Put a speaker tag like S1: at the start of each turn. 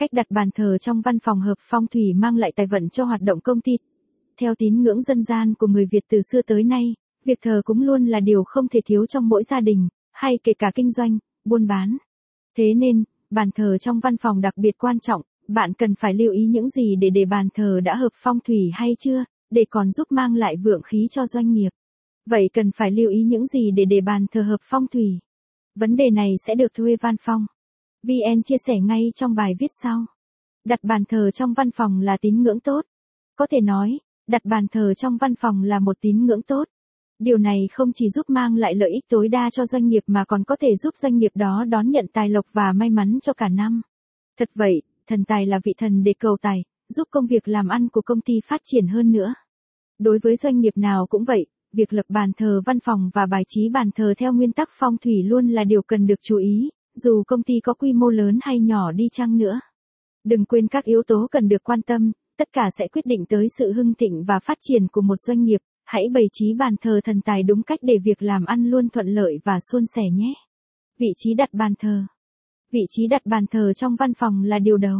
S1: Cách đặt bàn thờ trong văn phòng hợp phong thủy mang lại tài vận cho hoạt động công ty. Theo tín ngưỡng dân gian của người Việt từ xưa tới nay, việc thờ cúng luôn là điều không thể thiếu trong mỗi gia đình, hay kể cả kinh doanh, buôn bán. Thế nên, bàn thờ trong văn phòng đặc biệt quan trọng, bạn cần phải lưu ý những gì để để bàn thờ đã hợp phong thủy hay chưa, để còn giúp mang lại vượng khí cho doanh nghiệp. Vậy cần phải lưu ý những gì để để bàn thờ hợp phong thủy? Vấn đề này sẽ được Thuê Văn Phong. VN chia sẻ ngay trong bài viết sau. Đặt bàn thờ trong văn phòng là tín ngưỡng tốt. Có thể nói, đặt bàn thờ trong văn phòng là một tín ngưỡng tốt. Điều này không chỉ giúp mang lại lợi ích tối đa cho doanh nghiệp mà còn có thể giúp doanh nghiệp đó đón nhận tài lộc và may mắn cho cả năm. Thật vậy, thần tài là vị thần để cầu tài, giúp công việc làm ăn của công ty phát triển hơn nữa. Đối với doanh nghiệp nào cũng vậy, việc lập bàn thờ văn phòng và bài trí bàn thờ theo nguyên tắc phong thủy luôn là điều cần được chú ý, dù công ty có quy mô lớn hay nhỏ đi chăng nữa. Đừng quên các yếu tố cần được quan tâm, tất cả sẽ quyết định tới sự hưng thịnh và phát triển của một doanh nghiệp. Hãy bày trí bàn thờ thần tài đúng cách để việc làm ăn luôn thuận lợi và suôn sẻ nhé. Vị trí đặt bàn thờ Vị trí đặt bàn thờ trong văn phòng là điều đầu.